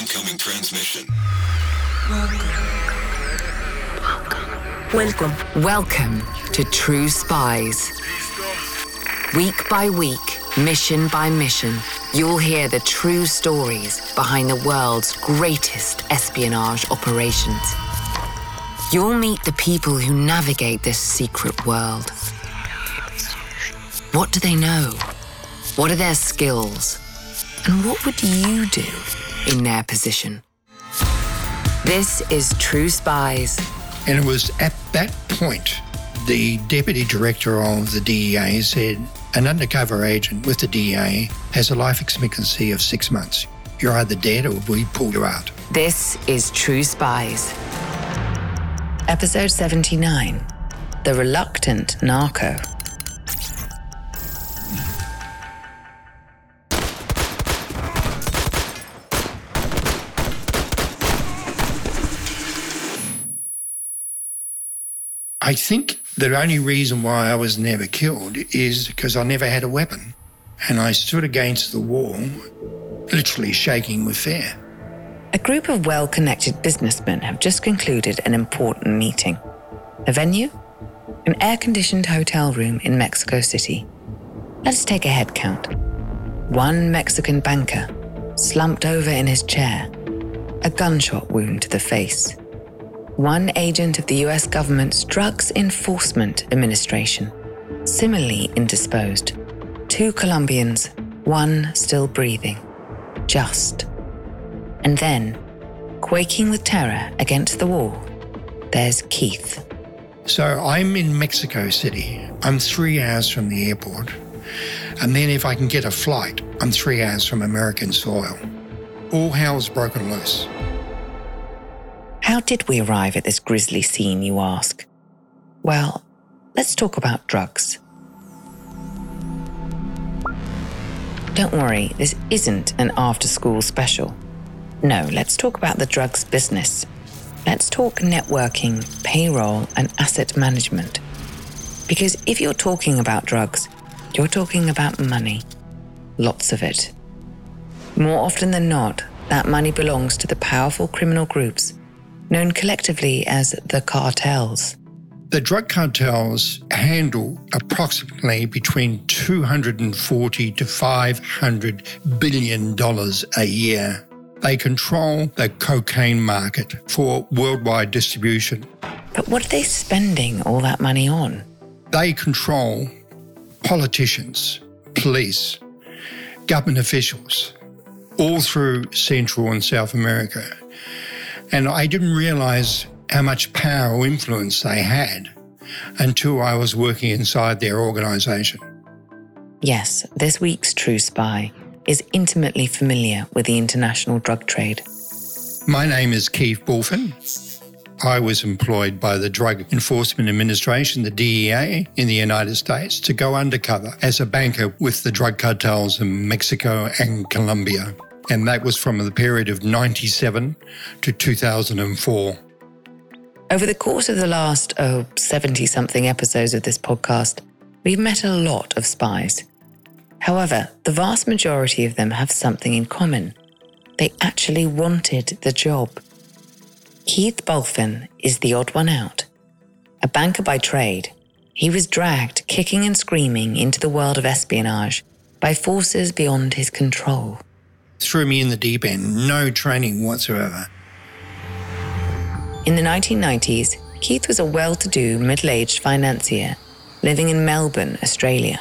Incoming transmission. Welcome. Welcome to True Spies. Week by week, mission by mission, you'll hear the true stories behind the world's greatest espionage operations. You'll meet the people who navigate this secret world. What do they know? What are their skills? And what would you do in their position? This is True Spies. And it was at that point the deputy director of the DEA said an undercover agent with the DEA has a life expectancy of six months. You're either dead or we pull you out. This is True Spies. Episode 79 The Reluctant Narco. I think the only reason why I was never killed is because I never had a weapon. And I stood against the wall, literally shaking with fear. A group of well connected businessmen have just concluded an important meeting. The venue? An air conditioned hotel room in Mexico City. Let's take a head count. One Mexican banker, slumped over in his chair, a gunshot wound to the face one agent of the US government's Drugs Enforcement Administration, similarly indisposed, two Colombians, one still breathing, just. And then, quaking with terror against the wall, there's Keith. So I'm in Mexico City. I'm three hours from the airport. And then if I can get a flight, I'm three hours from American soil. All hell's broken loose. How did we arrive at this grisly scene, you ask? Well, let's talk about drugs. Don't worry, this isn't an after school special. No, let's talk about the drugs business. Let's talk networking, payroll, and asset management. Because if you're talking about drugs, you're talking about money. Lots of it. More often than not, that money belongs to the powerful criminal groups known collectively as the cartels. The drug cartels handle approximately between 240 to 500 billion dollars a year. They control the cocaine market for worldwide distribution. But what are they spending all that money on? They control politicians, police, government officials, all through Central and South America. And I didn't realize how much power or influence they had until I was working inside their organization. Yes, this week's True Spy is intimately familiar with the international drug trade. My name is Keith Bulfin. I was employed by the Drug Enforcement Administration, the DEA, in the United States to go undercover as a banker with the drug cartels in Mexico and Colombia and that was from the period of 97 to 2004. Over the course of the last, oh, 70 something episodes of this podcast, we've met a lot of spies. However, the vast majority of them have something in common. They actually wanted the job. Keith Bulfin is the odd one out. A banker by trade, he was dragged kicking and screaming into the world of espionage by forces beyond his control threw me in the deep end, no training whatsoever. In the 1990s, Keith was a well to do, middle aged financier living in Melbourne, Australia.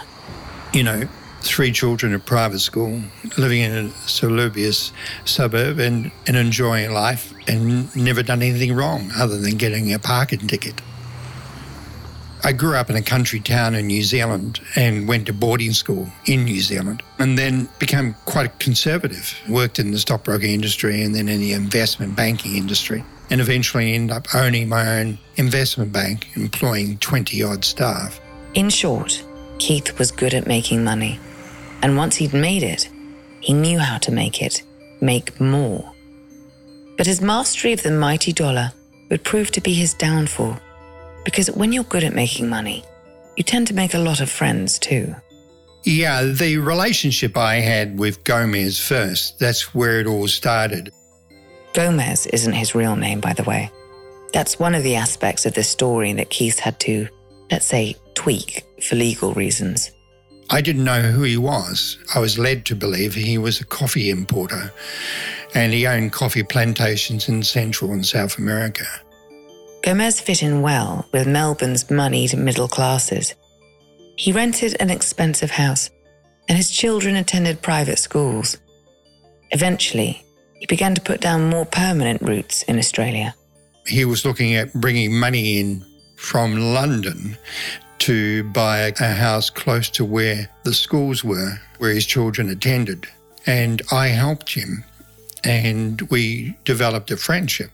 You know, three children at private school, living in a salubrious suburb and, and enjoying life and never done anything wrong other than getting a parking ticket. I grew up in a country town in New Zealand and went to boarding school in New Zealand and then became quite conservative. Worked in the stockbroking industry and then in the investment banking industry and eventually ended up owning my own investment bank, employing 20 odd staff. In short, Keith was good at making money. And once he'd made it, he knew how to make it, make more. But his mastery of the mighty dollar would prove to be his downfall because when you're good at making money, you tend to make a lot of friends too. Yeah, the relationship I had with Gomez first, that's where it all started. Gomez isn't his real name, by the way. That's one of the aspects of this story that Keith had to, let's say, tweak for legal reasons. I didn't know who he was. I was led to believe he was a coffee importer and he owned coffee plantations in Central and South America. Gomez fit in well with Melbourne's moneyed middle classes. He rented an expensive house and his children attended private schools. Eventually, he began to put down more permanent roots in Australia. He was looking at bringing money in from London to buy a house close to where the schools were, where his children attended. And I helped him, and we developed a friendship.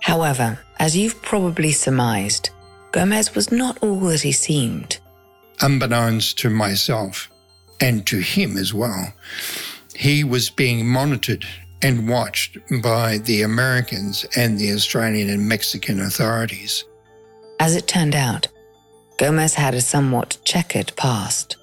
However, as you've probably surmised, Gomez was not all that he seemed. Unbeknownst to myself and to him as well, he was being monitored and watched by the Americans and the Australian and Mexican authorities. As it turned out, Gomez had a somewhat checkered past.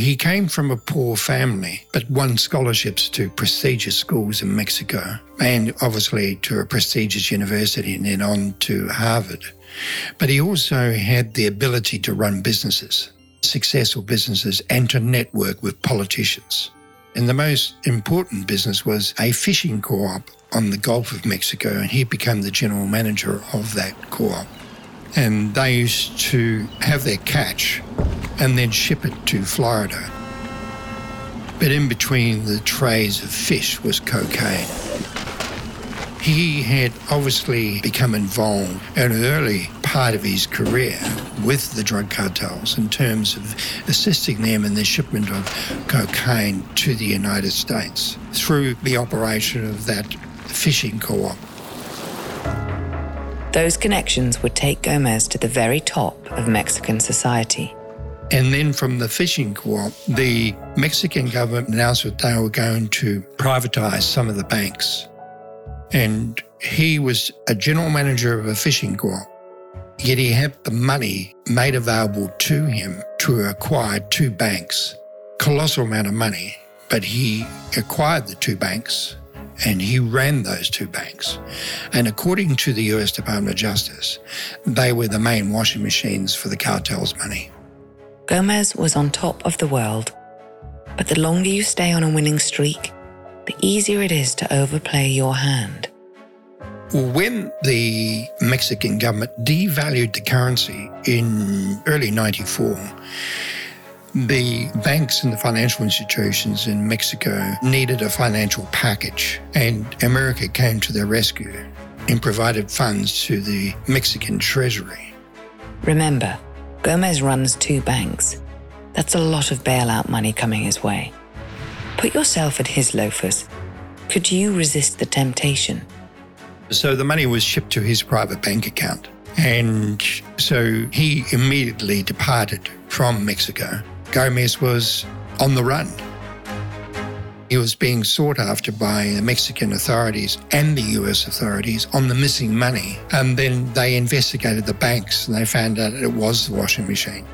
He came from a poor family, but won scholarships to prestigious schools in Mexico and obviously to a prestigious university and then on to Harvard. But he also had the ability to run businesses, successful businesses, and to network with politicians. And the most important business was a fishing co op on the Gulf of Mexico, and he became the general manager of that co op. And they used to have their catch and then ship it to Florida. But in between the trays of fish was cocaine. He had obviously become involved in an early part of his career with the drug cartels in terms of assisting them in the shipment of cocaine to the United States through the operation of that fishing co op. Those connections would take Gomez to the very top of Mexican society. And then from the fishing co the Mexican government announced that they were going to privatize some of the banks. And he was a general manager of a fishing co. Yet he had the money made available to him to acquire two banks. Colossal amount of money, but he acquired the two banks and he ran those two banks. And according to the US Department of Justice, they were the main washing machines for the cartel's money. Gomez was on top of the world, but the longer you stay on a winning streak, the easier it is to overplay your hand. When the Mexican government devalued the currency in early 94, the banks and the financial institutions in Mexico needed a financial package, and America came to their rescue and provided funds to the Mexican treasury. Remember, Gomez runs two banks. That's a lot of bailout money coming his way. Put yourself at his loafers. Could you resist the temptation? So the money was shipped to his private bank account. And so he immediately departed from Mexico Gomez was on the run. He was being sought after by the Mexican authorities and the US authorities on the missing money. And then they investigated the banks and they found out it was the washing machine.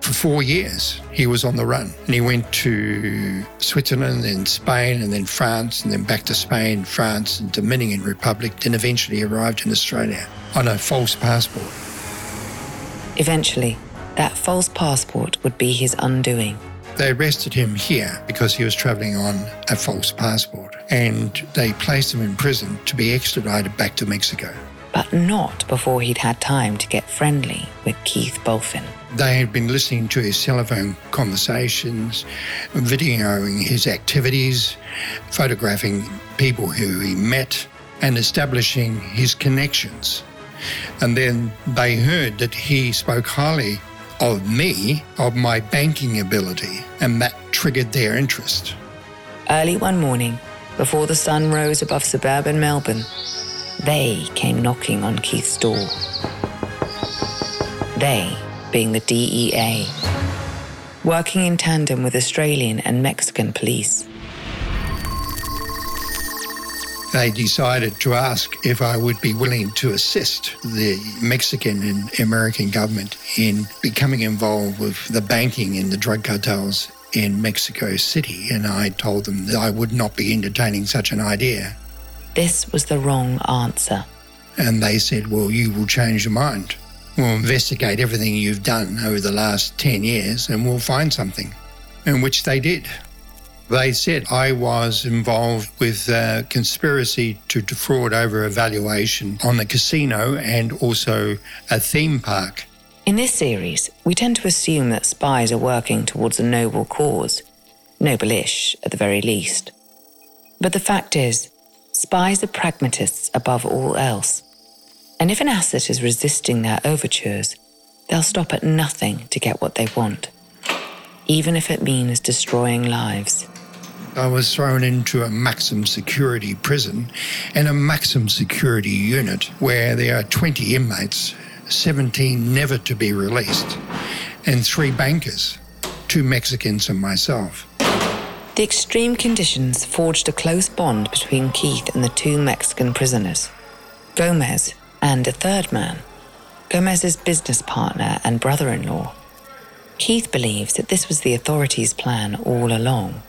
For four years, he was on the run. And he went to Switzerland, then Spain, and then France, and then back to Spain, France, and Dominican Republic, and eventually arrived in Australia on a false passport. Eventually, that false passport would be his undoing. They arrested him here because he was travelling on a false passport and they placed him in prison to be extradited back to Mexico. But not before he'd had time to get friendly with Keith Bulfin. They had been listening to his telephone conversations, videoing his activities, photographing people who he met, and establishing his connections. And then they heard that he spoke highly of me, of my banking ability, and that triggered their interest. Early one morning, before the sun rose above suburban Melbourne, they came knocking on Keith's door. They being the DEA, working in tandem with Australian and Mexican police they decided to ask if I would be willing to assist the Mexican and American government in becoming involved with the banking in the drug cartels in Mexico City. And I told them that I would not be entertaining such an idea. this was the wrong answer. And they said, Well, you will change your mind. We'll investigate everything you've done over the last 10 years and we'll find something. And which they did. They said I was involved with a conspiracy to defraud over a valuation on the casino and also a theme park. In this series, we tend to assume that spies are working towards a noble cause, noble-ish at the very least. But the fact is, spies are pragmatists above all else. And if an asset is resisting their overtures, they'll stop at nothing to get what they want, even if it means destroying lives. I was thrown into a maximum security prison and a maximum security unit where there are 20 inmates, 17 never to be released, and three bankers, two Mexicans and myself. The extreme conditions forged a close bond between Keith and the two Mexican prisoners, Gomez and a third man, Gomez's business partner and brother in law. Keith believes that this was the authorities' plan all along.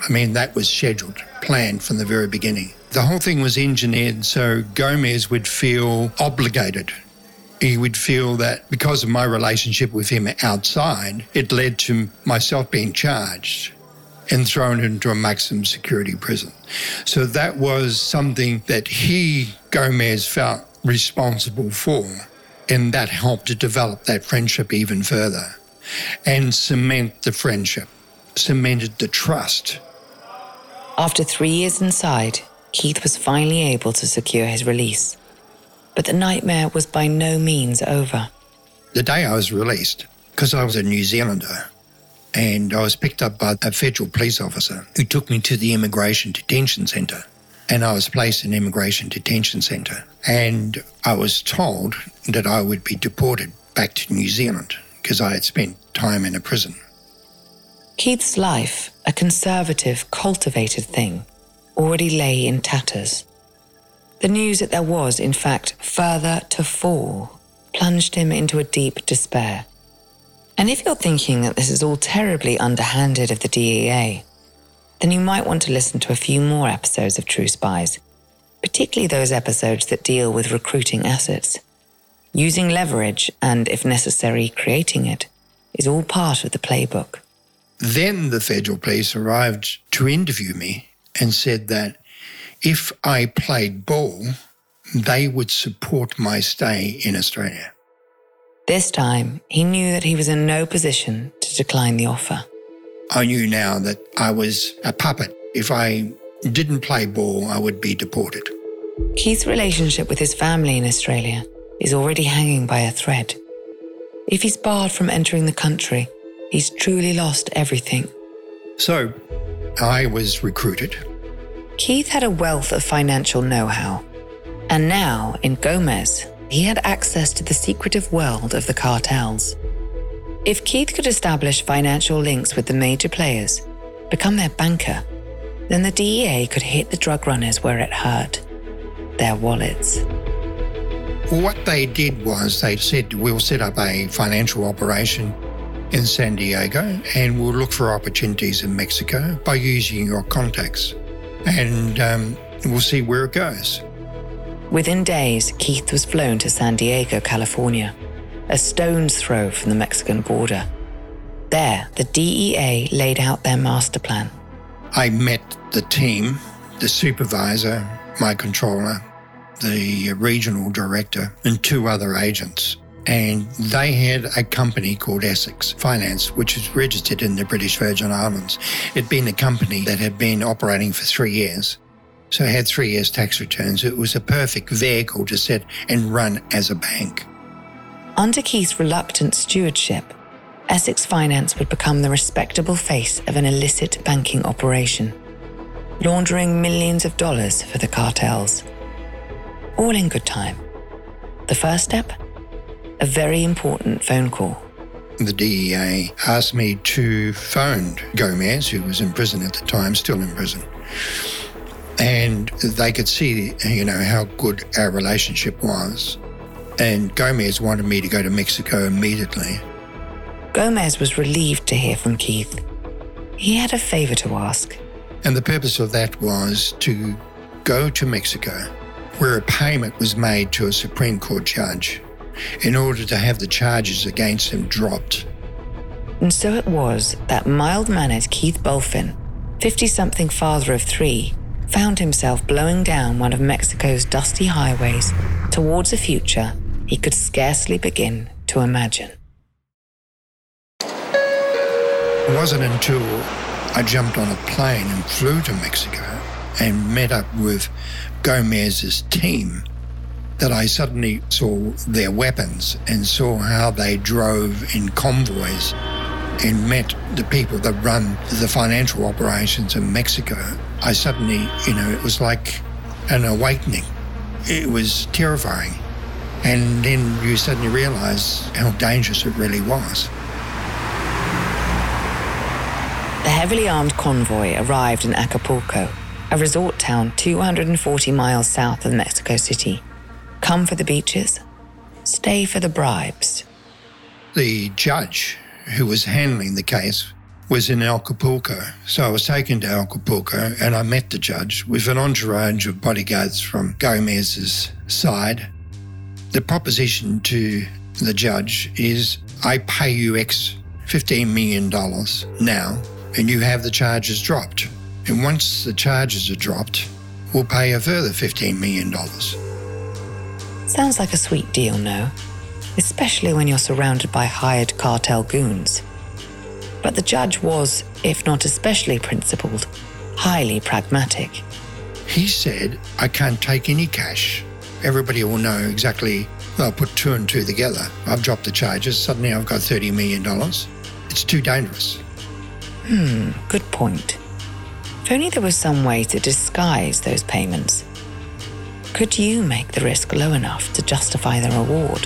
I mean, that was scheduled, planned from the very beginning. The whole thing was engineered so Gomez would feel obligated. He would feel that because of my relationship with him outside, it led to myself being charged and thrown into a maximum security prison. So that was something that he, Gomez, felt responsible for. And that helped to develop that friendship even further and cement the friendship, cemented the trust after three years inside, Keith was finally able to secure his release. But the nightmare was by no means over. The day I was released, because I was a New Zealander, and I was picked up by a federal police officer who took me to the immigration detention centre. And I was placed in immigration detention centre. And I was told that I would be deported back to New Zealand because I had spent time in a prison. Keith's life, a conservative, cultivated thing, already lay in tatters. The news that there was, in fact, further to fall plunged him into a deep despair. And if you're thinking that this is all terribly underhanded of the DEA, then you might want to listen to a few more episodes of True Spies, particularly those episodes that deal with recruiting assets. Using leverage and, if necessary, creating it is all part of the playbook. Then the federal police arrived to interview me and said that if I played ball, they would support my stay in Australia. This time, he knew that he was in no position to decline the offer. I knew now that I was a puppet. If I didn't play ball, I would be deported. Keith's relationship with his family in Australia is already hanging by a thread. If he's barred from entering the country, He's truly lost everything. So, I was recruited. Keith had a wealth of financial know how. And now, in Gomez, he had access to the secretive world of the cartels. If Keith could establish financial links with the major players, become their banker, then the DEA could hit the drug runners where it hurt their wallets. What they did was they said, We'll set up a financial operation in San Diego and we'll look for opportunities in Mexico by using your contacts. And um, we'll see where it goes. Within days, Keith was flown to San Diego, California, a stone's throw from the Mexican border. There, the DEA laid out their master plan. I met the team, the supervisor, my controller, the regional director, and two other agents and they had a company called Essex Finance, which was registered in the British Virgin Islands. It'd been a company that had been operating for three years. So it had three years tax returns. It was a perfect vehicle to set and run as a bank. Under Keith's reluctant stewardship, Essex Finance would become the respectable face of an illicit banking operation, laundering millions of dollars for the cartels. All in good time. The first step? A very important phone call. The DEA asked me to phone Gomez, who was in prison at the time, still in prison. And they could see, you know, how good our relationship was. And Gomez wanted me to go to Mexico immediately. Gomez was relieved to hear from Keith. He had a favor to ask. And the purpose of that was to go to Mexico, where a payment was made to a Supreme Court judge in order to have the charges against him dropped. And so it was that mild mannered Keith Bulfin, 50 something father of three, found himself blowing down one of Mexico's dusty highways towards a future he could scarcely begin to imagine. It wasn't until I jumped on a plane and flew to Mexico and met up with Gomez's team that I suddenly saw their weapons and saw how they drove in convoys and met the people that run the financial operations in Mexico, I suddenly, you know, it was like an awakening. It was terrifying. And then you suddenly realize how dangerous it really was. The heavily armed convoy arrived in Acapulco, a resort town 240 miles south of Mexico City. Come for the beaches, stay for the bribes. The judge who was handling the case was in Acapulco. So I was taken to Acapulco and I met the judge with an entourage of bodyguards from Gomez's side. The proposition to the judge is I pay you X $15 million now and you have the charges dropped. And once the charges are dropped, we'll pay a further $15 million. Sounds like a sweet deal, no? especially when you're surrounded by hired cartel goons. But the judge was, if not especially principled, highly pragmatic. He said, I can't take any cash. Everybody will know exactly, they'll put two and two together. I've dropped the charges, suddenly I've got $30 million. It's too dangerous. Hmm, good point. If only there was some way to disguise those payments. Could you make the risk low enough to justify the reward?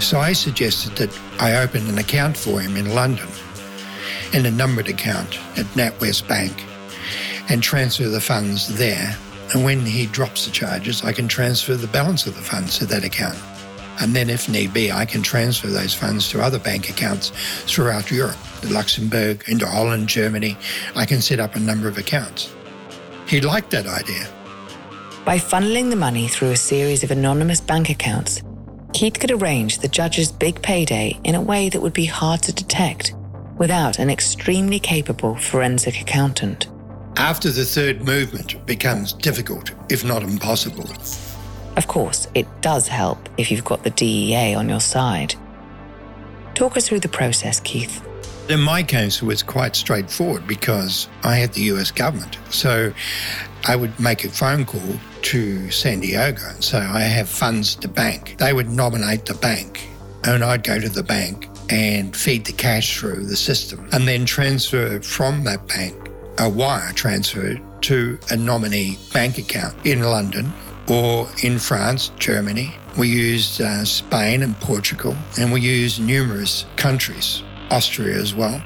So I suggested that I open an account for him in London, in a numbered account at NatWest Bank, and transfer the funds there. And when he drops the charges, I can transfer the balance of the funds to that account. And then, if need be, I can transfer those funds to other bank accounts throughout Europe, to Luxembourg, into Holland, Germany. I can set up a number of accounts. He liked that idea. By funneling the money through a series of anonymous bank accounts, Keith could arrange the judge's big payday in a way that would be hard to detect without an extremely capable forensic accountant. After the third movement, it becomes difficult, if not impossible. Of course, it does help if you've got the DEA on your side. Talk us through the process, Keith. In my case, it was quite straightforward because I had the US government. So I would make a phone call to San Diego and say, I have funds to bank. They would nominate the bank, and I'd go to the bank and feed the cash through the system and then transfer from that bank a wire transfer to a nominee bank account in London or in France, Germany. We used uh, Spain and Portugal, and we used numerous countries, Austria as well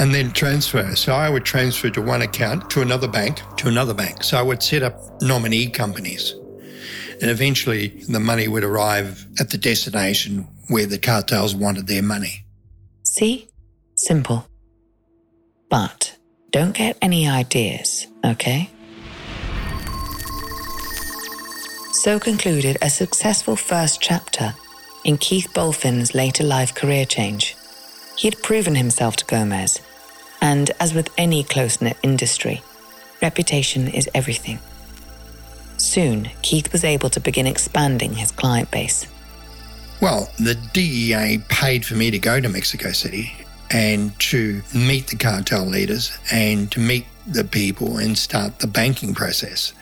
and then transfer. So I would transfer to one account to another bank to another bank. So I would set up nominee companies. And eventually the money would arrive at the destination where the cartels wanted their money. See? Simple. But don't get any ideas, okay? So concluded a successful first chapter in Keith Bulfin's later life career change. He had proven himself to Gomez and as with any close knit industry, reputation is everything. Soon, Keith was able to begin expanding his client base. Well, the DEA paid for me to go to Mexico City and to meet the cartel leaders and to meet the people and start the banking process.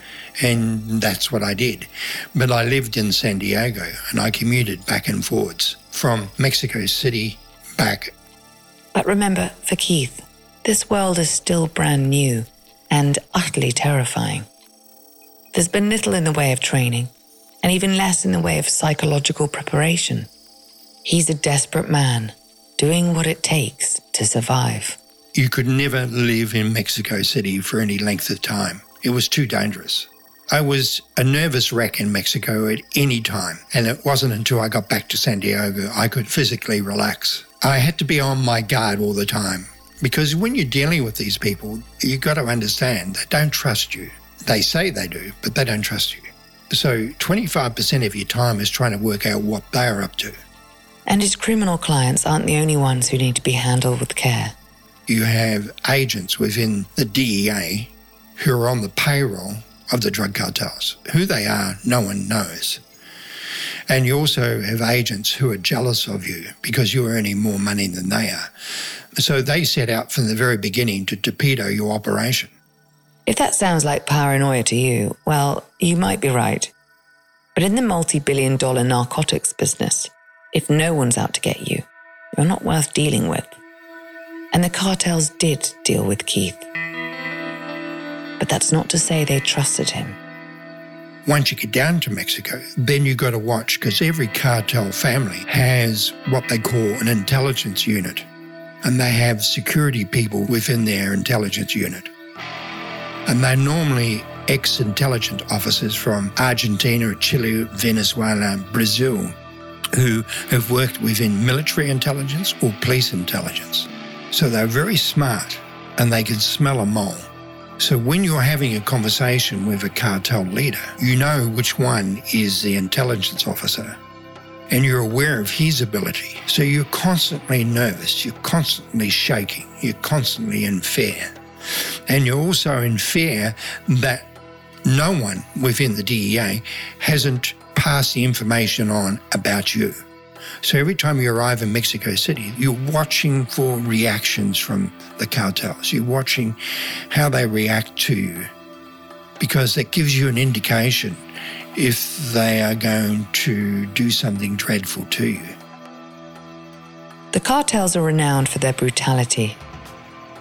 And that's what I did. But I lived in San Diego and I commuted back and forwards from Mexico City back. But remember, for Keith, this world is still brand new and utterly terrifying. There's been little in the way of training, and even less in the way of psychological preparation. He's a desperate man, doing what it takes to survive. You could never live in Mexico City for any length of time. It was too dangerous. I was a nervous wreck in Mexico at any time, and it wasn't until I got back to San Diego I could physically relax. I had to be on my guard all the time Because when you're dealing with these people, you've got to understand they don't trust you. They say they do, but they don't trust you. So 25% of your time is trying to work out what they're up to. And his criminal clients aren't the only ones who need to be handled with care. You have agents within the DEA who are on the payroll of the drug cartels. Who they are, no one knows. And you also have agents who are jealous of you because you're earning more money than they are. So they set out from the very beginning to torpedo your operation. If that sounds like paranoia to you, well, you might be right. But in the multi billion dollar narcotics business, if no one's out to get you, you're not worth dealing with. And the cartels did deal with Keith. But that's not to say they trusted him. Once you get down to Mexico, then you've got to watch because every cartel family has what they call an intelligence unit, and they have security people within their intelligence unit. And they're normally ex intelligence officers from Argentina, Chile, Venezuela, Brazil, who have worked within military intelligence or police intelligence. So they're very smart and they can smell a mole. So when you're having a conversation with a cartel leader, you know which one is the intelligence officer and you're aware of his ability. So you're constantly nervous, you're constantly shaking, you're constantly in fear. And you're also in fear that no one within the DEA hasn't passed the information on about you. So every time you arrive in Mexico City, you're watching for reactions from the cartels. You're watching how they react to you because that gives you an indication if they are going to do something dreadful to you. The cartels are renowned for their brutality.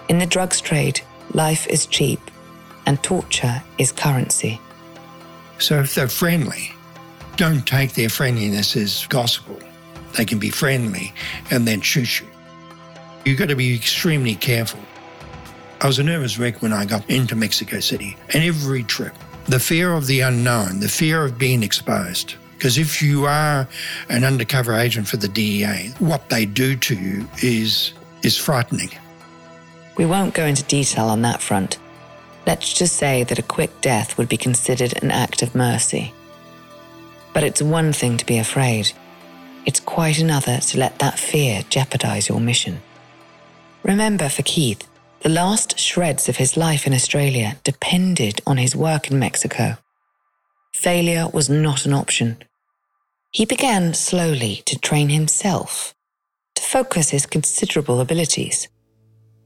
In the drugs trade, life is cheap and torture is currency. So if they're friendly, don't take their friendliness as gospel. They can be friendly and then shoot you. You've got to be extremely careful. I was a nervous wreck when I got into Mexico City, and every trip, the fear of the unknown, the fear of being exposed. Because if you are an undercover agent for the DEA, what they do to you is is frightening. We won't go into detail on that front. Let's just say that a quick death would be considered an act of mercy. But it's one thing to be afraid. It's quite another to let that fear jeopardize your mission. Remember, for Keith, the last shreds of his life in Australia depended on his work in Mexico. Failure was not an option. He began slowly to train himself, to focus his considerable abilities,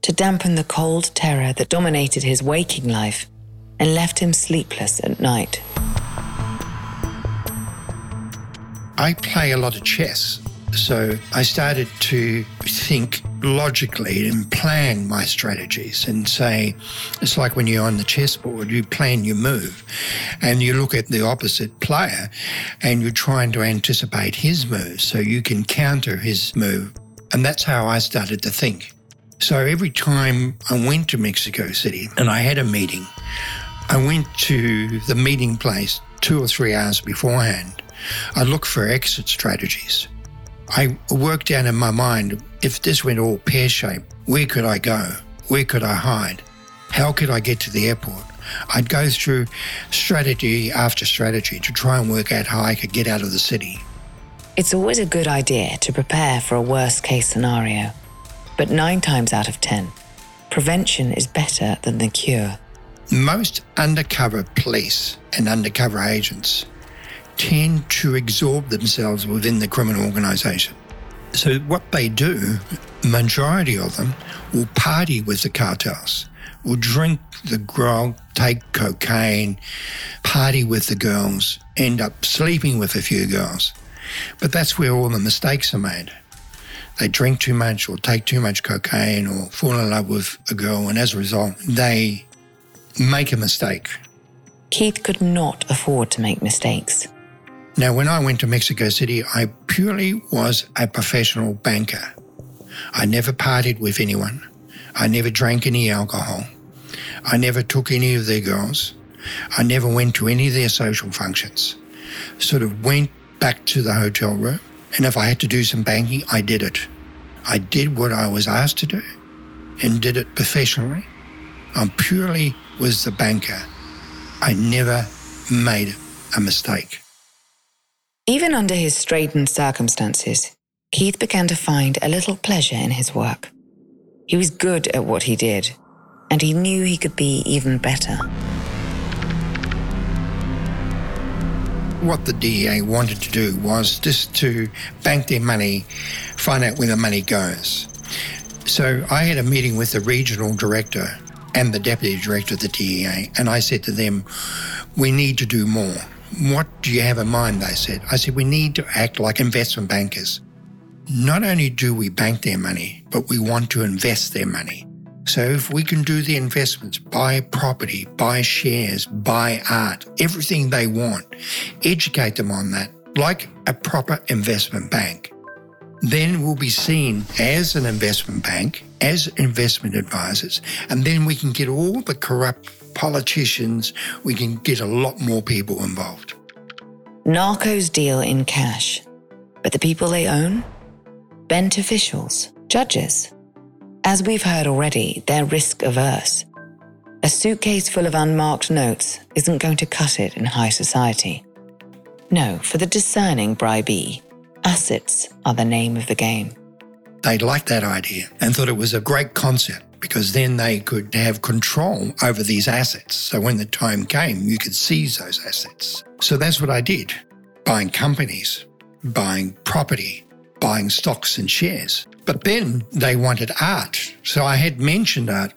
to dampen the cold terror that dominated his waking life and left him sleepless at night. I play a lot of chess. So I started to think logically and plan my strategies and say, it's like when you're on the chessboard, you plan your move and you look at the opposite player and you're trying to anticipate his move so you can counter his move. And that's how I started to think. So every time I went to Mexico City and I had a meeting, I went to the meeting place two or three hours beforehand. I look for exit strategies. I worked out in my mind if this went all pear shaped, where could I go? Where could I hide? How could I get to the airport? I'd go through strategy after strategy to try and work out how I could get out of the city. It's always a good idea to prepare for a worst case scenario, but nine times out of ten, prevention is better than the cure. Most undercover police and undercover agents tend to absorb themselves within the criminal organisation. So what they do, majority of them will party with the cartels, will drink the grog, take cocaine, party with the girls, end up sleeping with a few girls. But that's where all the mistakes are made. They drink too much or take too much cocaine or fall in love with a girl and as a result they make a mistake. Keith could not afford to make mistakes. Now, when I went to Mexico City, I purely was a professional banker. I never partied with anyone. I never drank any alcohol. I never took any of their girls. I never went to any of their social functions. Sort of went back to the hotel room, and if I had to do some banking, I did it. I did what I was asked to do, and did it professionally. I purely was the banker. I never made a mistake. Even under his straitened circumstances, Keith began to find a little pleasure in his work. He was good at what he did, and he knew he could be even better. What the DEA wanted to do was just to bank their money, find out where the money goes. So I had a meeting with the regional director and the deputy director of the DEA, and I said to them, We need to do more. What do you have in mind? They said. I said, We need to act like investment bankers. Not only do we bank their money, but we want to invest their money. So if we can do the investments, buy property, buy shares, buy art, everything they want, educate them on that like a proper investment bank, then we'll be seen as an investment bank, as investment advisors, and then we can get all the corrupt politicians, we can get a lot more people involved. Narcos deal in cash, but the people they own? Bent officials, judges. As we've heard already, they're risk averse. A suitcase full of unmarked notes isn't going to cut it in high society. No, for the discerning bribee, assets are the name of the game. They liked that idea and thought it was a great concept because then they could have control over these assets. So when the time came, you could seize those assets. So that's what I did buying companies, buying property, buying stocks and shares. But then they wanted art. So I had mentioned art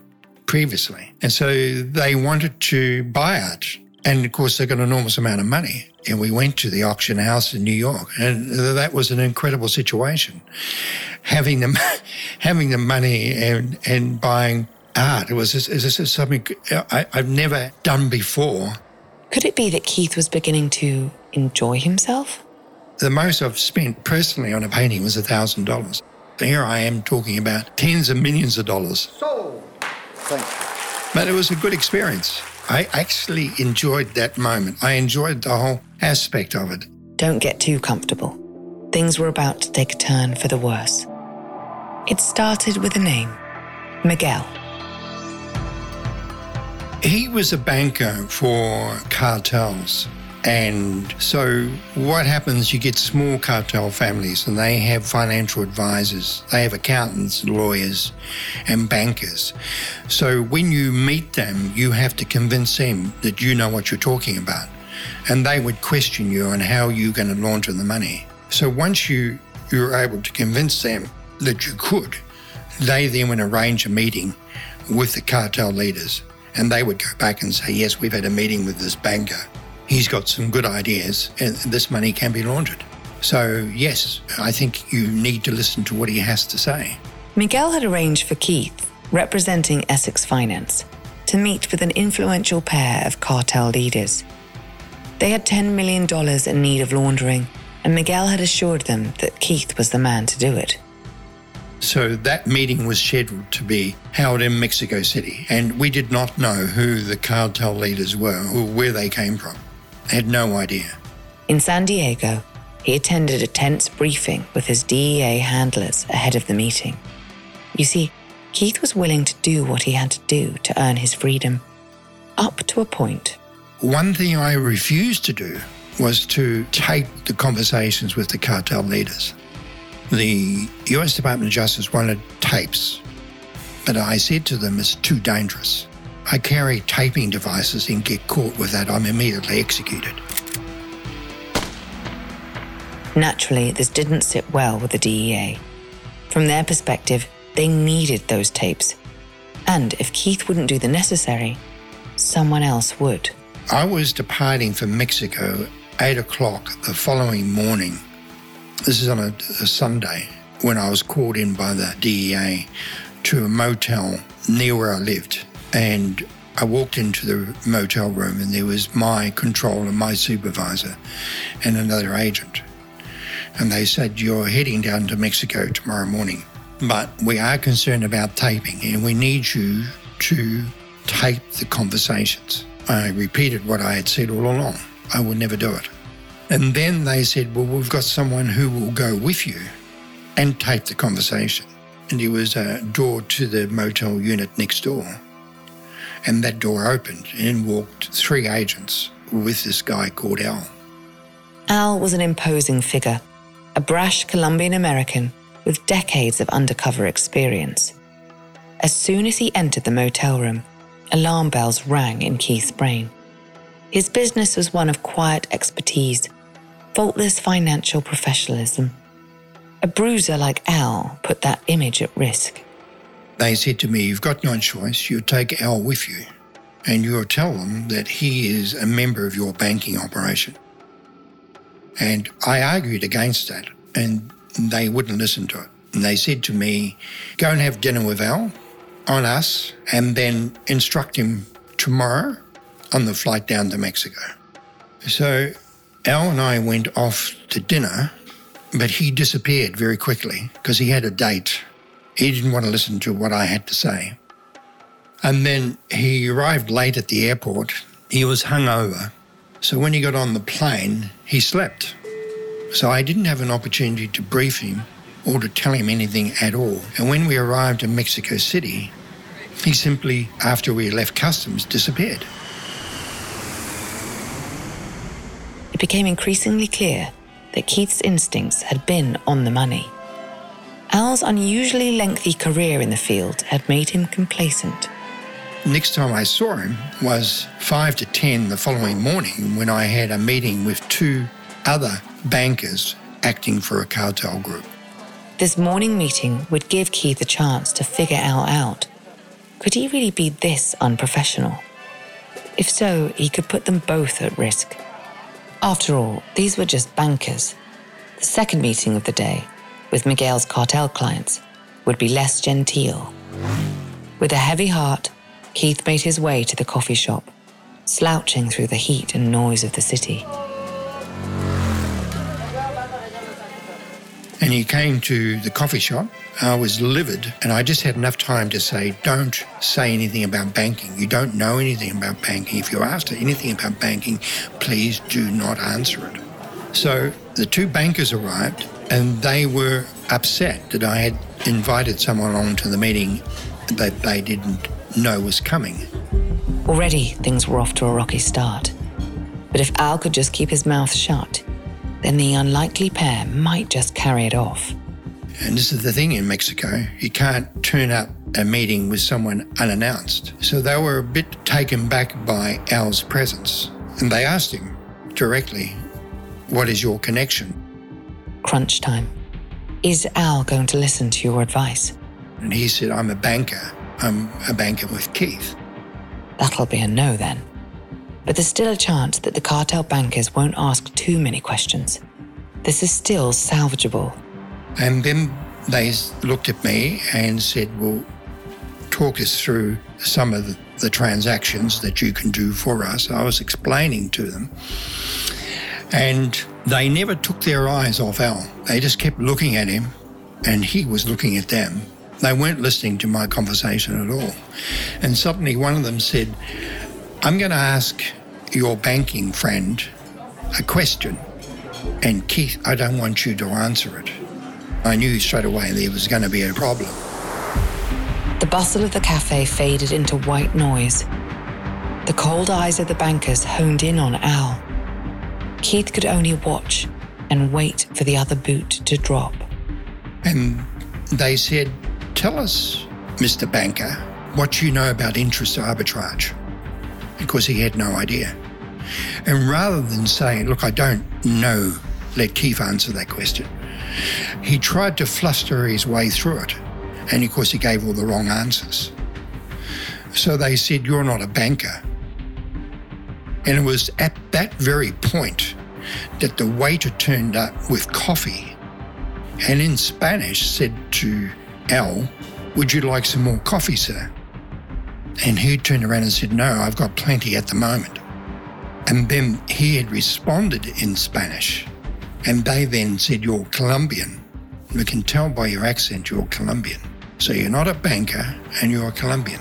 previously. And so they wanted to buy art. And of course, they got an enormous amount of money. And we went to the auction house in New York. And that was an incredible situation. Having the, having the money and, and buying art, it was just, it was just something I, I've never done before. Could it be that Keith was beginning to enjoy himself? The most I've spent personally on a painting was $1,000. Here I am talking about tens of millions of dollars. Sold. Thank you. But it was a good experience. I actually enjoyed that moment. I enjoyed the whole aspect of it. Don't get too comfortable. Things were about to take a turn for the worse. It started with a name Miguel. He was a banker for cartels. And so, what happens? You get small cartel families, and they have financial advisors, they have accountants, lawyers, and bankers. So, when you meet them, you have to convince them that you know what you're talking about. And they would question you on how you're going to launder the money. So, once you, you're able to convince them that you could, they then would arrange a meeting with the cartel leaders. And they would go back and say, Yes, we've had a meeting with this banker he's got some good ideas and this money can be laundered. So, yes, I think you need to listen to what he has to say. Miguel had arranged for Keith, representing Essex Finance, to meet with an influential pair of cartel leaders. They had $10 million in need of laundering, and Miguel had assured them that Keith was the man to do it. So that meeting was scheduled to be held in Mexico City, and we did not know who the cartel leaders were or where they came from. Had no idea. In San Diego, he attended a tense briefing with his DEA handlers ahead of the meeting. You see, Keith was willing to do what he had to do to earn his freedom, up to a point. One thing I refused to do was to tape the conversations with the cartel leaders. The US Department of Justice wanted tapes, but I said to them it's too dangerous. I carry taping devices and get caught with that, I'm immediately executed. Naturally, this didn't sit well with the DEA. From their perspective, they needed those tapes. And if Keith wouldn't do the necessary, someone else would. I was departing for Mexico 8 o'clock the following morning. This is on a, a Sunday when I was called in by the DEA to a motel near where I lived. And I walked into the motel room and there was my controller, my supervisor, and another agent. And they said, You're heading down to Mexico tomorrow morning, but we are concerned about taping and we need you to tape the conversations. I repeated what I had said all along. I would never do it. And then they said, Well, we've got someone who will go with you and tape the conversation. and there was a door to the motel unit next door. And that door opened, and walked three agents with this guy called Al. Al was an imposing figure, a brash Colombian American with decades of undercover experience. As soon as he entered the motel room, alarm bells rang in Keith's brain. His business was one of quiet expertise, faultless financial professionalism. A bruiser like Al put that image at risk. They said to me, You've got no choice. You take Al with you, and you'll tell them that he is a member of your banking operation. And I argued against that, and they wouldn't listen to it. And they said to me, Go and have dinner with Al on us, and then instruct him tomorrow on the flight down to Mexico. So Al and I went off to dinner, but he disappeared very quickly because he had a date. He didn't want to listen to what I had to say. And then he arrived late at the airport. He was hungover. So when he got on the plane, he slept. So I didn't have an opportunity to brief him or to tell him anything at all. And when we arrived in Mexico City, he simply, after we left customs, disappeared. It became increasingly clear that Keith's instincts had been on the money. Al's unusually lengthy career in the field had made him complacent. Next time I saw him was 5 to 10 the following morning when I had a meeting with two other bankers acting for a cartel group. This morning meeting would give Keith a chance to figure Al out. Could he really be this unprofessional? If so, he could put them both at risk. After all, these were just bankers. The second meeting of the day, with Miguel's cartel clients, would be less genteel. With a heavy heart, Keith made his way to the coffee shop, slouching through the heat and noise of the city. And he came to the coffee shop. I was livid, and I just had enough time to say, Don't say anything about banking. You don't know anything about banking. If you're asked anything about banking, please do not answer it. So the two bankers arrived, and they were upset that I had invited someone along to the meeting that they didn't know was coming. Already, things were off to a rocky start. But if Al could just keep his mouth shut, then the unlikely pair might just carry it off. And this is the thing in Mexico you can't turn up a meeting with someone unannounced. So they were a bit taken back by Al's presence. And they asked him directly, What is your connection? Crunch time. Is Al going to listen to your advice? And he said, I'm a banker. I'm a banker with Keith. That'll be a no then. But there's still a chance that the cartel bankers won't ask too many questions. This is still salvageable. And then they looked at me and said, Well, talk us through some of the, the transactions that you can do for us. I was explaining to them. And they never took their eyes off Al. They just kept looking at him, and he was looking at them. They weren't listening to my conversation at all. And suddenly one of them said, I'm going to ask your banking friend a question. And Keith, I don't want you to answer it. I knew straight away there was going to be a problem. The bustle of the cafe faded into white noise. The cold eyes of the bankers honed in on Al. Keith could only watch and wait for the other boot to drop. And they said, Tell us, Mr. Banker, what you know about interest arbitrage. Because he had no idea. And rather than saying, Look, I don't know, let Keith answer that question, he tried to fluster his way through it. And of course, he gave all the wrong answers. So they said, You're not a banker. And it was at that very point that the waiter turned up with coffee and in Spanish said to Al, Would you like some more coffee, sir? And he turned around and said, No, I've got plenty at the moment. And then he had responded in Spanish. And they then said, You're Colombian. We can tell by your accent you're Colombian. So you're not a banker and you're a Colombian.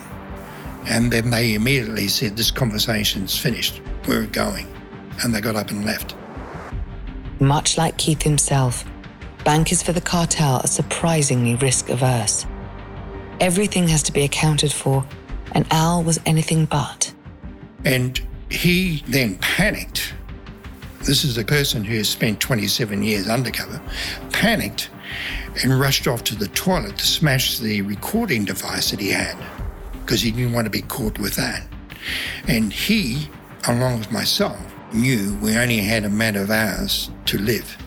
And then they immediately said, This conversation's finished. We're going. And they got up and left. Much like Keith himself, bankers for the cartel are surprisingly risk averse. Everything has to be accounted for, and Al was anything but. And he then panicked. This is a person who has spent 27 years undercover, panicked and rushed off to the toilet to smash the recording device that he had because he didn't want to be caught with that. And he, along with myself, knew we only had a matter of hours to live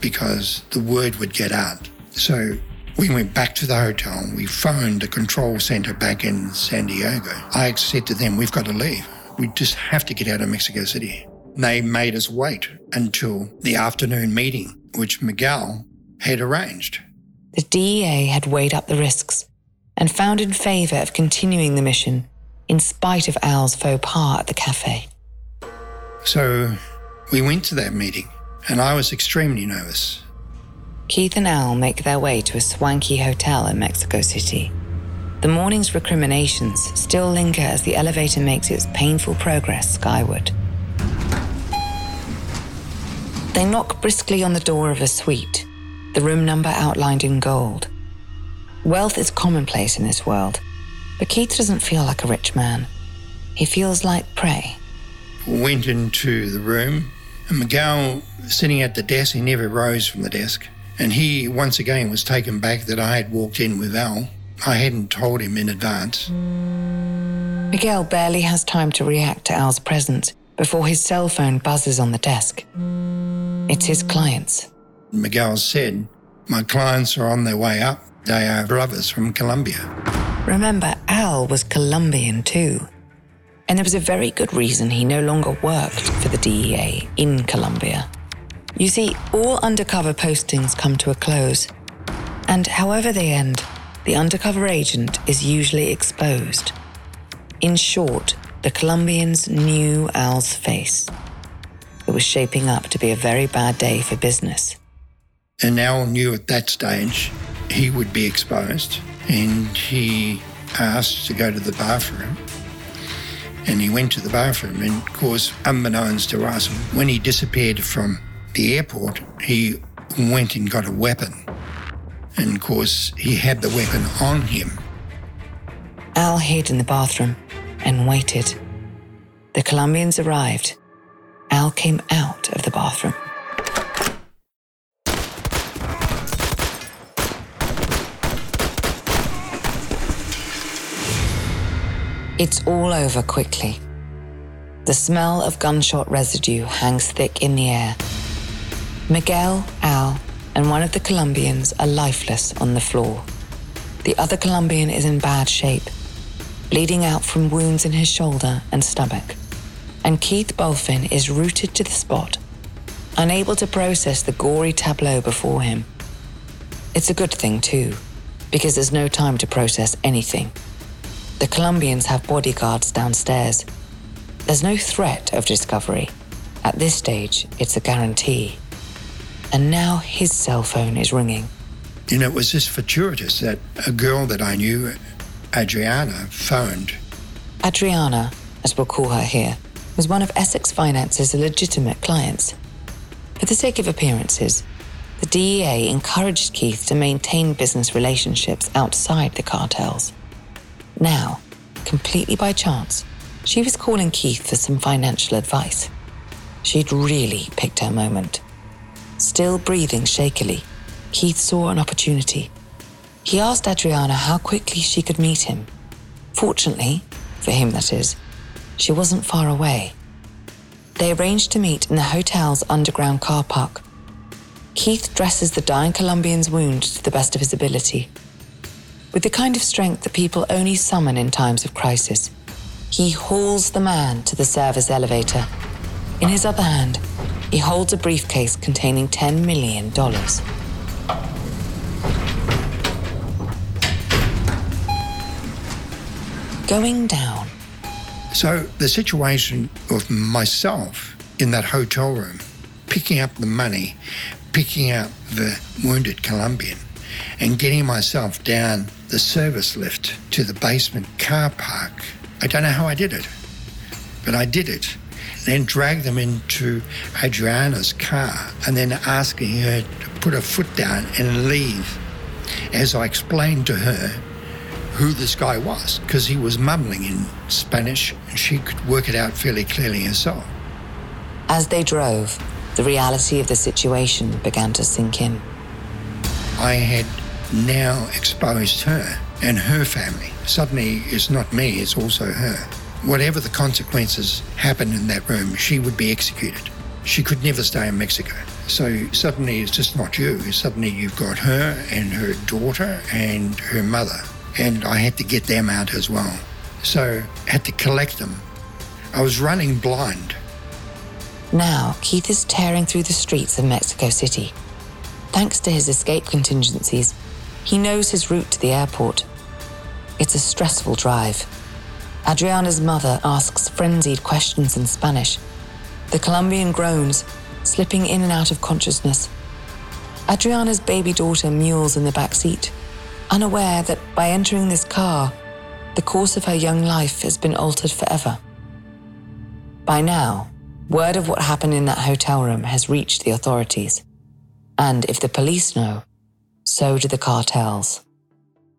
because the word would get out. So we went back to the hotel. We phoned the control center back in San Diego. I said to them, We've got to leave. We just have to get out of Mexico City. They made us wait until the afternoon meeting, which Miguel had arranged. The DEA had weighed up the risks and found in favor of continuing the mission in spite of Al's faux pas at the cafe. So we went to that meeting, and I was extremely nervous. Keith and Al make their way to a swanky hotel in Mexico City. The morning's recriminations still linger as the elevator makes its painful progress skyward. They knock briskly on the door of a suite, the room number outlined in gold. Wealth is commonplace in this world, but Keith doesn't feel like a rich man. He feels like prey. Went into the room, and Miguel, sitting at the desk, he never rose from the desk. And he, once again, was taken back that I had walked in with Al. I hadn't told him in advance. Miguel barely has time to react to Al's presence before his cell phone buzzes on the desk. It's his clients. Miguel said, My clients are on their way up. They are brothers from Colombia. Remember, Al was Colombian too. And there was a very good reason he no longer worked for the DEA in Colombia. You see, all undercover postings come to a close. And however they end, the undercover agent is usually exposed. In short, the Colombians knew Al's face. It was shaping up to be a very bad day for business. And Al knew at that stage he would be exposed, and he asked to go to the bathroom. And he went to the bathroom, and of course, unbeknownst to us, when he disappeared from the airport, he went and got a weapon. And of course, he had the weapon on him. Al hid in the bathroom and waited. The Colombians arrived. Al came out of the bathroom. It's all over quickly. The smell of gunshot residue hangs thick in the air. Miguel, Al, and one of the Colombians are lifeless on the floor. The other Colombian is in bad shape, bleeding out from wounds in his shoulder and stomach. And Keith Bulfin is rooted to the spot, unable to process the gory tableau before him. It's a good thing, too, because there's no time to process anything. The Colombians have bodyguards downstairs. There's no threat of discovery. At this stage, it's a guarantee. And now his cell phone is ringing. You know, it was just fortuitous that a girl that I knew, Adriana, phoned. Adriana, as we'll call her here, was one of Essex Finance's legitimate clients. For the sake of appearances, the DEA encouraged Keith to maintain business relationships outside the cartels. Now, completely by chance, she was calling Keith for some financial advice. She'd really picked her moment. Still breathing shakily, Keith saw an opportunity. He asked Adriana how quickly she could meet him. Fortunately, for him that is, she wasn't far away. They arranged to meet in the hotel's underground car park. Keith dresses the dying Colombian's wound to the best of his ability with the kind of strength that people only summon in times of crisis. He hauls the man to the service elevator. In his other hand, he holds a briefcase containing $10 million. Going down. So the situation of myself in that hotel room, picking up the money, picking up the wounded Colombian, and getting myself down the service lift to the basement car park. I don't know how I did it, but I did it. Then dragged them into Adriana's car and then asking her to put her foot down and leave. As I explained to her who this guy was because he was mumbling in Spanish and she could work it out fairly clearly herself. As they drove, the reality of the situation began to sink in. I had now exposed her and her family. Suddenly, it's not me, it's also her. Whatever the consequences happened in that room, she would be executed. She could never stay in Mexico. So suddenly it's just not you. Suddenly you've got her and her daughter and her mother. And I had to get them out as well. So I had to collect them. I was running blind. Now, Keith is tearing through the streets of Mexico City. Thanks to his escape contingencies, he knows his route to the airport. It's a stressful drive. Adriana's mother asks frenzied questions in Spanish. The Colombian groans, slipping in and out of consciousness. Adriana's baby daughter mewls in the back seat, unaware that by entering this car, the course of her young life has been altered forever. By now, word of what happened in that hotel room has reached the authorities. And if the police know, so do the cartels.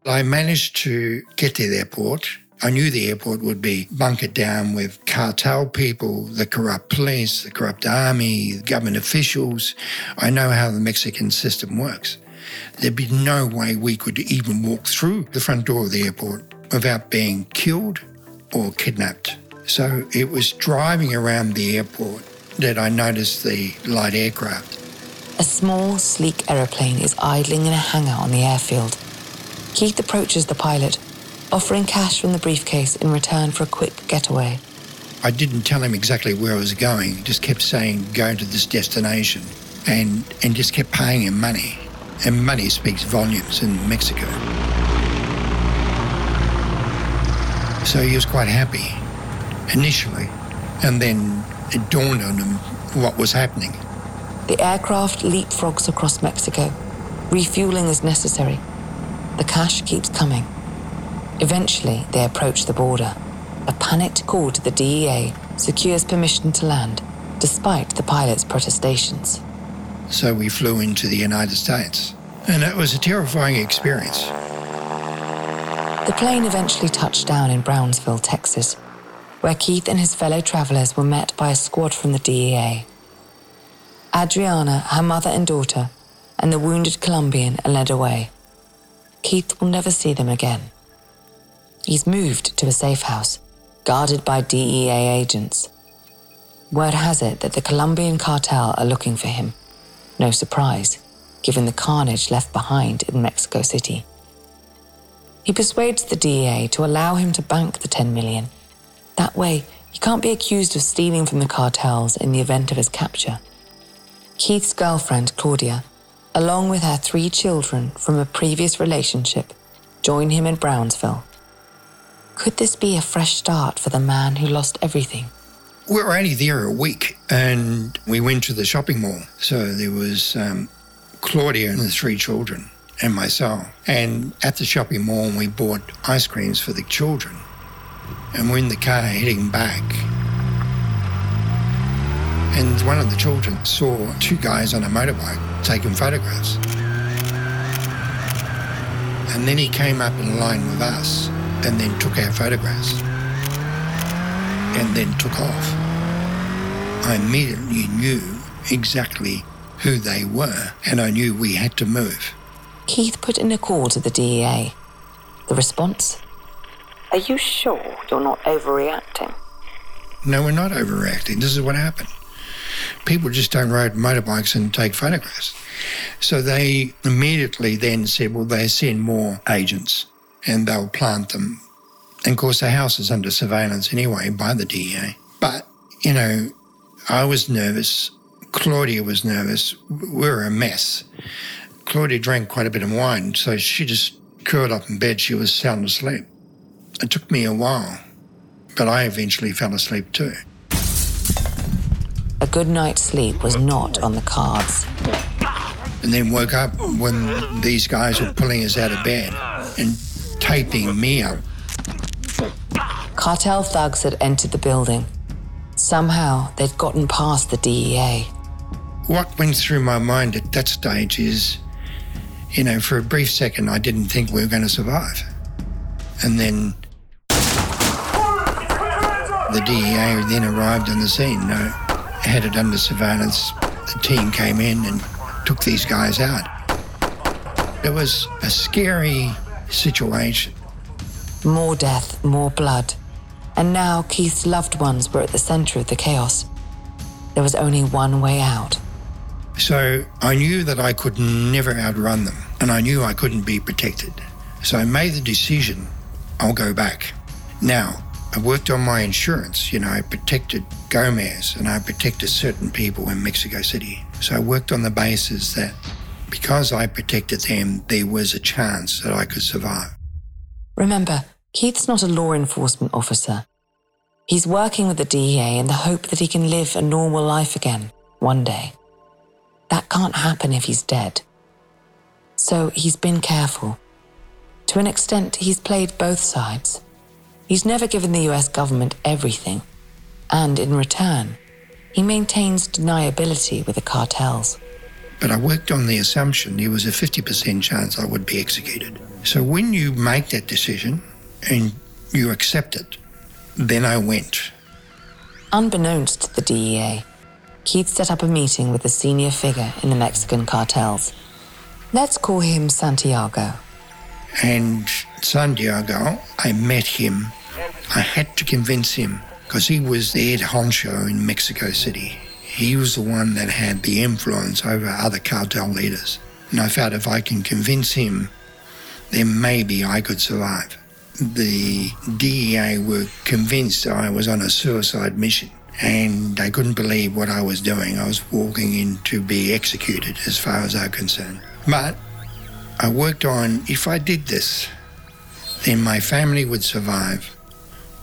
I managed to get to the airport I knew the airport would be bunkered down with cartel people, the corrupt police, the corrupt army, government officials. I know how the Mexican system works. There'd be no way we could even walk through the front door of the airport without being killed or kidnapped. So it was driving around the airport that I noticed the light aircraft. A small, sleek aeroplane is idling in a hangar on the airfield. Keith approaches the pilot offering cash from the briefcase in return for a quick getaway. I didn't tell him exactly where I was going, just kept saying going to this destination and, and just kept paying him money. And money speaks volumes in Mexico. So he was quite happy initially, and then it dawned on him what was happening. The aircraft leapfrogs across Mexico. Refueling is necessary. The cash keeps coming. Eventually, they approach the border. A panicked call to the DEA secures permission to land, despite the pilot's protestations. So we flew into the United States, and it was a terrifying experience. The plane eventually touched down in Brownsville, Texas, where Keith and his fellow travelers were met by a squad from the DEA. Adriana, her mother and daughter, and the wounded Colombian are led away. Keith will never see them again. He's moved to a safe house, guarded by DEA agents. Word has it that the Colombian cartel are looking for him. No surprise, given the carnage left behind in Mexico City. He persuades the DEA to allow him to bank the 10 million. That way, he can't be accused of stealing from the cartels in the event of his capture. Keith's girlfriend, Claudia, along with her three children from a previous relationship, join him in Brownsville could this be a fresh start for the man who lost everything? We were only there a week and we went to the shopping mall. So there was um, Claudia and the three children and myself. And at the shopping mall, we bought ice creams for the children. And we're in the car heading back. And one of the children saw two guys on a motorbike taking photographs. And then he came up in line with us and then took our photographs and then took off. I immediately knew exactly who they were and I knew we had to move. Keith put in a call to the DEA. The response? Are you sure you're not overreacting? No, we're not overreacting. This is what happened. People just don't ride motorbikes and take photographs. So they immediately then said, well, they send more agents and they'll plant them. And of course, the house is under surveillance anyway by the DEA. But, you know, I was nervous. Claudia was nervous. We were a mess. Claudia drank quite a bit of wine, so she just curled up in bed. She was sound asleep. It took me a while, but I eventually fell asleep too. A good night's sleep was not on the cards. And then woke up when these guys were pulling us out of bed and taping me up. Cartel thugs had entered the building. Somehow they'd gotten past the DEA. What went through my mind at that stage is, you know, for a brief second, I didn't think we were going to survive. And then the DEA then arrived on the scene, uh, had it under surveillance. The team came in and took these guys out. It was a scary situation. More death, more blood. And now Keith's loved ones were at the centre of the chaos. There was only one way out. So I knew that I could never outrun them, and I knew I couldn't be protected. So I made the decision I'll go back. Now, I worked on my insurance. You know, I protected Gomez and I protected certain people in Mexico City. So I worked on the basis that because I protected them, there was a chance that I could survive. Remember, Keith's not a law enforcement officer. He's working with the DEA in the hope that he can live a normal life again one day. That can't happen if he's dead. So he's been careful. To an extent, he's played both sides. He's never given the US government everything, and in return, he maintains deniability with the cartels. But I worked on the assumption there was a 50% chance I would be executed. So when you make that decision and you accept it, then I went. Unbeknownst to the DEA, Keith set up a meeting with a senior figure in the Mexican cartels. Let's call him Santiago. And Santiago, I met him. I had to convince him because he was the head honcho in Mexico City. He was the one that had the influence over other cartel leaders. And I felt if I can convince him, then maybe I could survive. The DEA were convinced I was on a suicide mission and they couldn't believe what I was doing. I was walking in to be executed as far as I'm concerned. But I worked on if I did this, then my family would survive.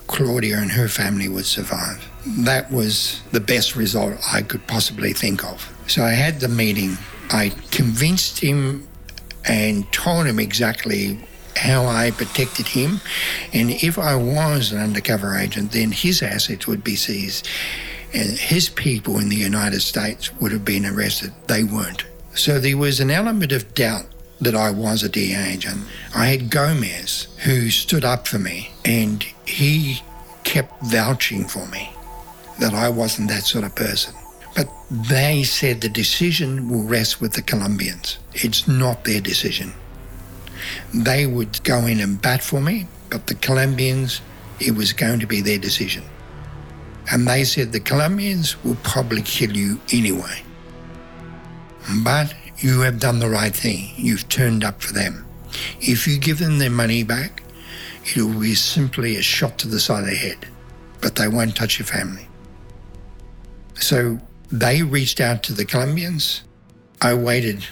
Claudia and her family would survive. That was the best result I could possibly think of. So I had the meeting. I convinced him and told him exactly how I protected him. And if I was an undercover agent, then his assets would be seized and his people in the United States would have been arrested. They weren't. So there was an element of doubt that I was a DA agent. I had Gomez who stood up for me and he kept vouching for me that I wasn't that sort of person. But they said the decision will rest with the Colombians. It's not their decision. They would go in and bat for me, but the Colombians, it was going to be their decision. And they said the Colombians will probably kill you anyway. But you have done the right thing. You've turned up for them. If you give them their money back, it will be simply a shot to the side of the head, but they won't touch your family. So they reached out to the Colombians. I waited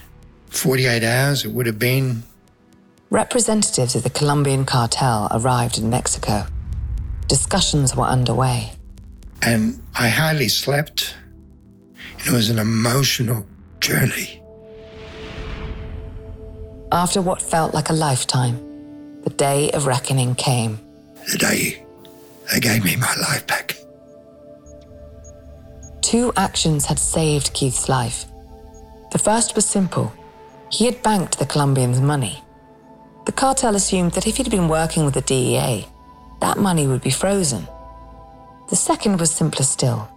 48 hours, it would have been. Representatives of the Colombian cartel arrived in Mexico. Discussions were underway. And I hardly slept. It was an emotional journey. After what felt like a lifetime, the day of reckoning came. The day they gave me my life back. Two actions had saved Keith's life. The first was simple he had banked the Colombians' money. The cartel assumed that if he'd been working with the DEA, that money would be frozen. The second was simpler still.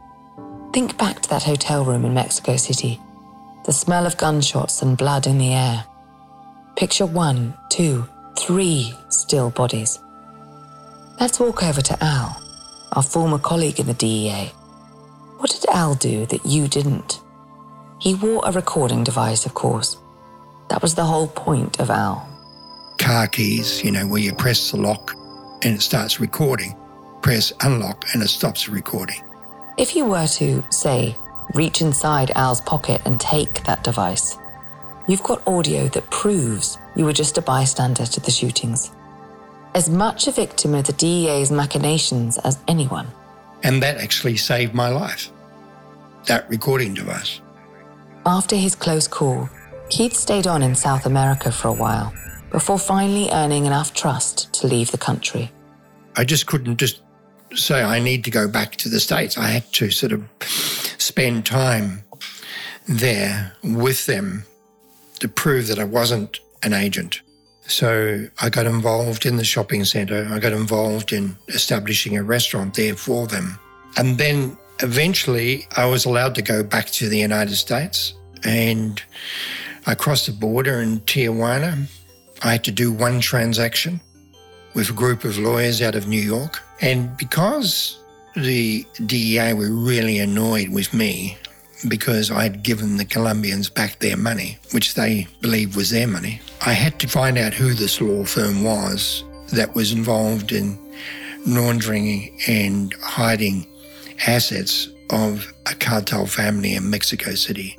Think back to that hotel room in Mexico City, the smell of gunshots and blood in the air. Picture one, two, three still bodies. Let's walk over to Al, our former colleague in the DEA. What did Al do that you didn't? He wore a recording device, of course. That was the whole point of Al. Car keys, you know, where you press the lock and it starts recording, press unlock and it stops recording. If you were to, say, reach inside Al's pocket and take that device, you've got audio that proves you were just a bystander to the shootings. As much a victim of the DEA's machinations as anyone. And that actually saved my life, that recording device. After his close call, Keith stayed on in South America for a while before finally earning enough trust to leave the country. I just couldn't just say I need to go back to the States. I had to sort of spend time there with them to prove that I wasn't an agent, So I got involved in the shopping centre. I got involved in establishing a restaurant there for them. And then eventually I was allowed to go back to the United States and I crossed the border in Tijuana. I had to do one transaction with a group of lawyers out of New York. And because the DEA were really annoyed with me because I'd given the Colombians back their money, which they believed was their money. I had to find out who this law firm was that was involved in laundering and hiding assets of a cartel family in Mexico City.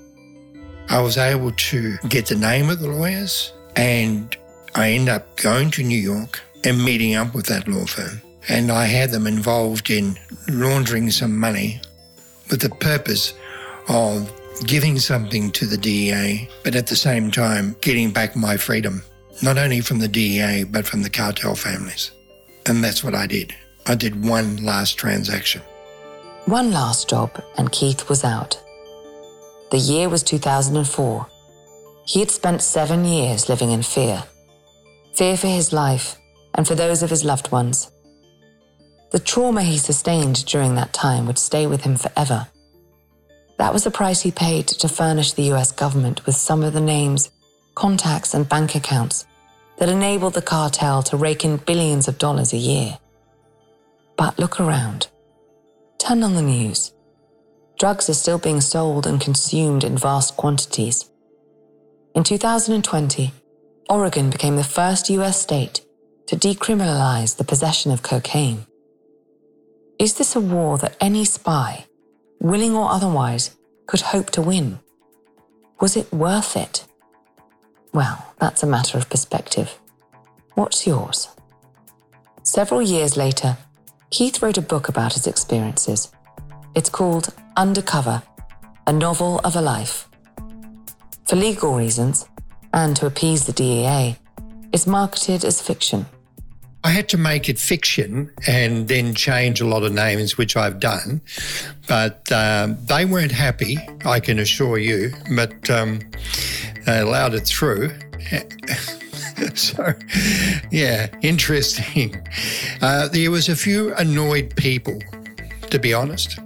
I was able to get the name of the lawyers and I ended up going to New York and meeting up with that law firm. And I had them involved in laundering some money with the purpose of giving something to the DEA, but at the same time getting back my freedom, not only from the DEA, but from the cartel families. And that's what I did. I did one last transaction. One last job, and Keith was out. The year was 2004. He had spent seven years living in fear fear for his life and for those of his loved ones. The trauma he sustained during that time would stay with him forever. That was the price he paid to furnish the US government with some of the names, contacts, and bank accounts that enabled the cartel to rake in billions of dollars a year. But look around. Turn on the news. Drugs are still being sold and consumed in vast quantities. In 2020, Oregon became the first US state to decriminalize the possession of cocaine. Is this a war that any spy, willing or otherwise, could hope to win? Was it worth it? Well, that's a matter of perspective. What's yours? Several years later, Keith wrote a book about his experiences. It's called Undercover A Novel of a Life. For legal reasons, and to appease the DEA, it's marketed as fiction. I had to make it fiction and then change a lot of names, which I've done. But um, they weren't happy, I can assure you, but um, they allowed it through. so, yeah, interesting. Uh, there was a few annoyed people, to be honest.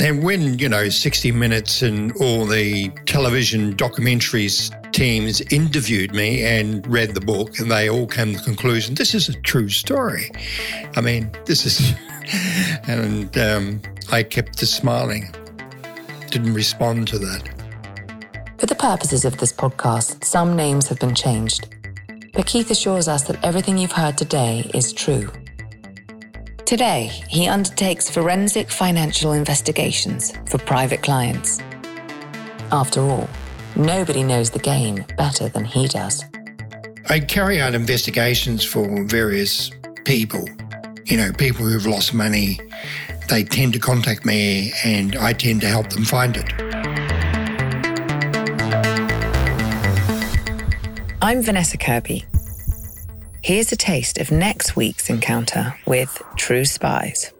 And when, you know, 60 Minutes and all the television documentaries teams interviewed me and read the book, and they all came to the conclusion this is a true story. I mean, this is. and um, I kept just smiling, didn't respond to that. For the purposes of this podcast, some names have been changed. But Keith assures us that everything you've heard today is true. Today, he undertakes forensic financial investigations for private clients. After all, Nobody knows the game better than he does. I carry out investigations for various people. You know, people who've lost money, they tend to contact me and I tend to help them find it. I'm Vanessa Kirby. Here's a taste of next week's encounter with True Spies.